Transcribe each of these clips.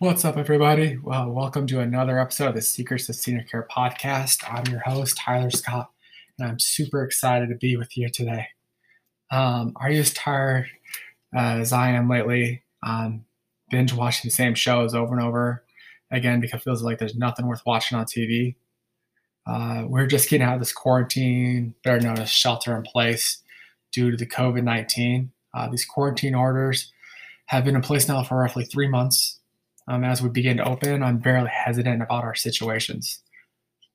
What's up, everybody? Well, welcome to another episode of the Secrets of Senior Care podcast. I'm your host, Tyler Scott, and I'm super excited to be with you today. Um, are you as tired uh, as I am lately? Um, binge watching the same shows over and over again because it feels like there's nothing worth watching on TV. Uh, we're just getting out of this quarantine, better known as shelter in place, due to the COVID 19. Uh, these quarantine orders have been in place now for roughly three months um, as we begin to open, I'm very hesitant about our situations.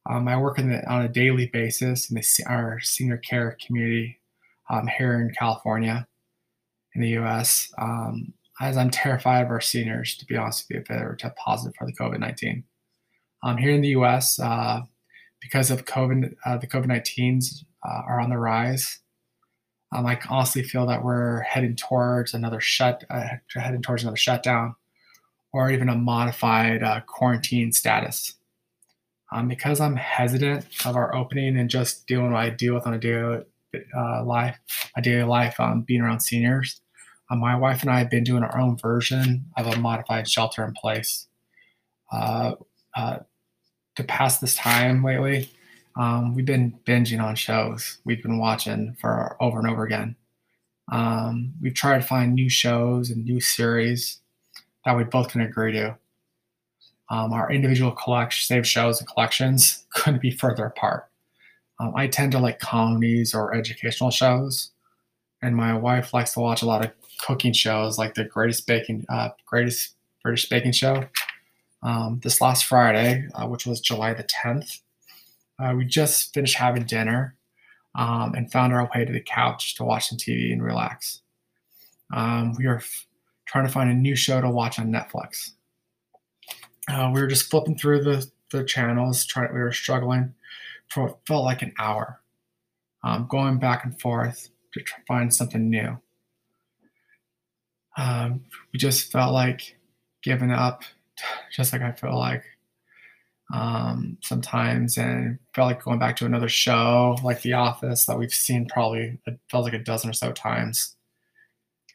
Um, I work the, on a daily basis in the, our senior care community um, here in California, in the U.S. Um, as I'm terrified of our seniors, to be honest with you, if they were test positive for the COVID-19. Um, here in the U.S., uh, because of COVID, uh, the COVID-19s uh, are on the rise. Um, I honestly feel that we're heading towards another shut, uh, heading towards another shutdown or even a modified uh, quarantine status. Um, because I'm hesitant of our opening and just dealing what I deal with on a daily uh, life, a daily life, um, being around seniors, uh, my wife and I have been doing our own version of a modified shelter in place. Uh, uh, to pass this time lately, um, we've been binging on shows we've been watching for over and over again. Um, we've tried to find new shows and new series that we both can agree to. Um, our individual collection, save shows and collections couldn't be further apart. Um, I tend to like comedies or educational shows, and my wife likes to watch a lot of cooking shows, like the Greatest Baking, uh, Greatest British Baking Show. Um, this last Friday, uh, which was July the 10th, uh, we just finished having dinner um, and found our way to the couch to watch some TV and relax. Um, we are trying to find a new show to watch on Netflix. Uh, we were just flipping through the, the channels, trying, we were struggling for what felt like an hour, um, going back and forth to find something new. Um, we just felt like giving up, just like I feel like um, sometimes, and felt like going back to another show like The Office that we've seen probably it felt like a dozen or so times.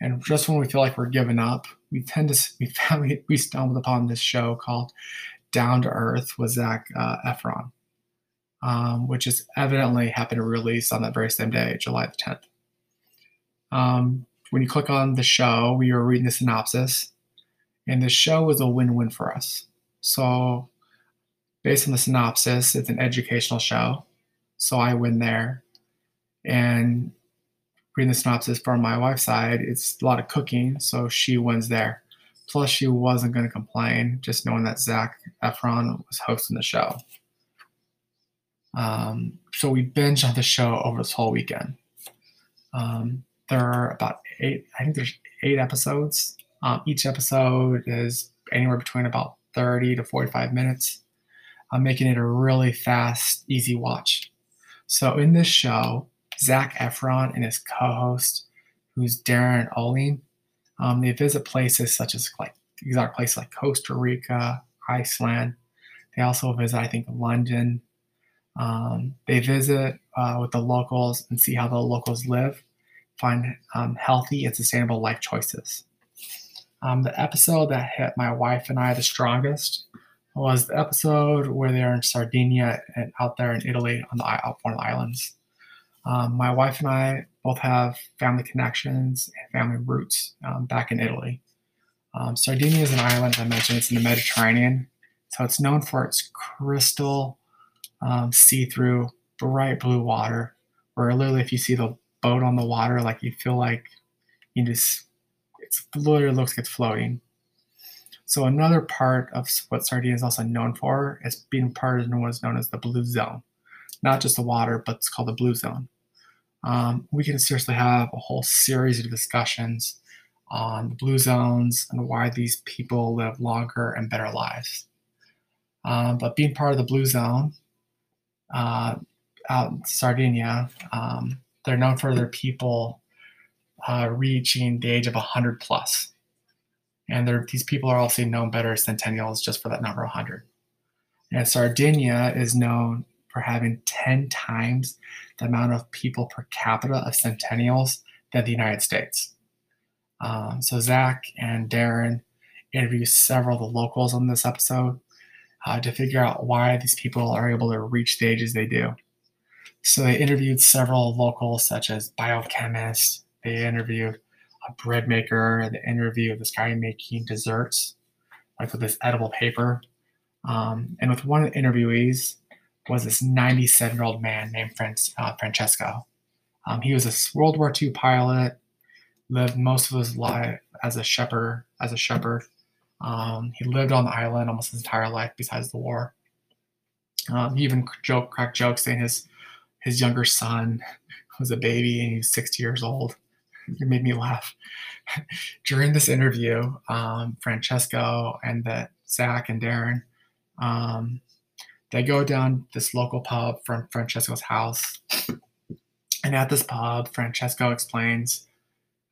And just when we feel like we're giving up, we tend to we found we stumbled upon this show called Down to Earth with Zac uh, Efron, um, which is evidently happened to release on that very same day, July the 10th. Um, when you click on the show, we were reading the synopsis, and the show was a win-win for us. So, based on the synopsis, it's an educational show, so I win there, and reading the synopsis from my wife's side, it's a lot of cooking, so she wins there. Plus, she wasn't going to complain, just knowing that Zac Efron was hosting the show. Um, so we binged on the show over this whole weekend. Um, there are about eight, I think there's eight episodes. Um, each episode is anywhere between about 30 to 45 minutes, uh, making it a really fast, easy watch. So in this show, Zac Efron and his co-host, who's Darin Olien. Um, they visit places such as like exotic places like Costa Rica, Iceland. They also visit, I think, London. Um, they visit uh, with the locals and see how the locals live, find um, healthy and sustainable life choices. Um, the episode that hit my wife and I the strongest was the episode where they're in Sardinia and out there in Italy on the one of the islands. Um, my wife and I both have family connections and family roots um, back in Italy. Um, Sardinia is an island, I mentioned, it's in the Mediterranean. So it's known for its crystal, um, see through, bright blue water, where literally, if you see the boat on the water, like you feel like you just, it's literally looks like it's floating. So another part of what Sardinia is also known for is being part of what is known as the blue zone not just the water, but it's called the blue zone. Um, we can seriously have a whole series of discussions on the blue zones and why these people live longer and better lives. Um, but being part of the blue zone uh, out in Sardinia, um, they're known for their people uh, reaching the age of 100 plus. And these people are also known better as centennials just for that number 100. And Sardinia is known for having 10 times the amount of people per capita of centennials than the United States. Um, so Zac and Darin interview several of the locals on this episode uh, to figure out why these people are able to reach the ages they do. So they interviewed several locals, such as biochemists. They interviewed a bread maker. They interviewed this guy making desserts, like with this edible paper. Um, and with one of the interviewees was this 97 year old man named uh, Francesco. Um, he was a World War II pilot, lived most of his life as a shepherd. As a shepherd, um, he lived on the island almost his entire life, besides the war. Um, he even joke, cracked jokes saying his his younger son was a baby and he was 60 years old. It made me laugh. During this interview, um, Francesco and the Zac and Darin, um, they go down this local pub from Francesco's house. And at this pub, Francesco explains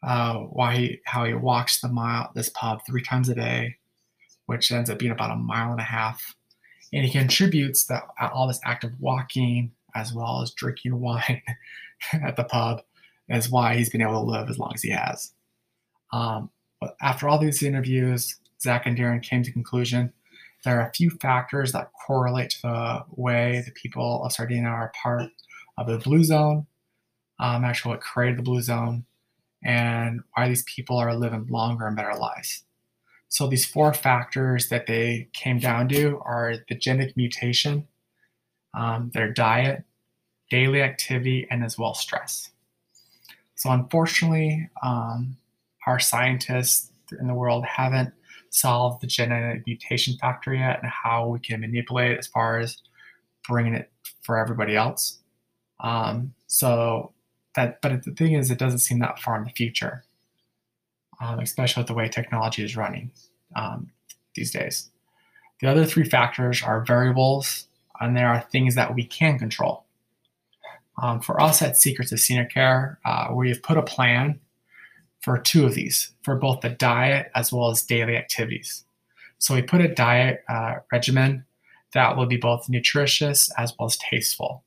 uh, why he, how he walks the mile this pub three times a day, which ends up being about a mile and a half. And he contributes that all this active walking as well as drinking wine at the pub is why he's been able to live as long as he has. Um, but after all these interviews, Zac and Darin came to conclusion there are a few factors that correlate to the way the people of Sardinia are part of the blue zone, um, actually what created the blue zone, and why these people are living longer and better lives. So these four factors that they came down to are the genetic mutation, um, their diet, daily activity, and as well stress. So unfortunately, um, our scientists in the world haven't solved the genetic mutation factor yet and how we can manipulate it as far as bringing it for everybody else. Um, so that, but the thing is, it doesn't seem that far in the future, um, especially with the way technology is running um, these days. The other three factors are variables, and there are things that we can control. Um, for us at Secrets of Senior Care, uh, we have put a plan for two of these, for both the diet as well as daily activities. So we put a diet uh, regimen that will be both nutritious as well as tasteful.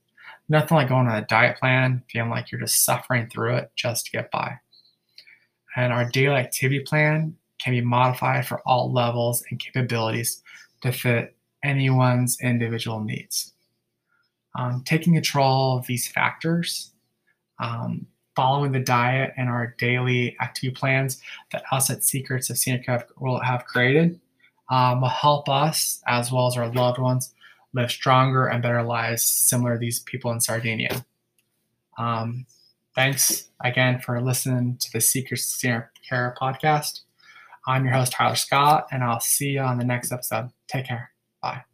Nothing like going on a diet plan, feeling like you're just suffering through it just to get by. And our daily activity plan can be modified for all levels and capabilities to fit anyone's individual needs um, taking control of these factors, um, following the diet and our daily activity plans that us at Secrets of Senior Care will have created um, will help us, as well as our loved ones, live stronger and better lives similar to these people in Sardinia. Um, thanks again for listening to the Secrets of Senior Care podcast. I'm your host, Tyler Scott, and I'll see you on the next episode. Take care. Bye.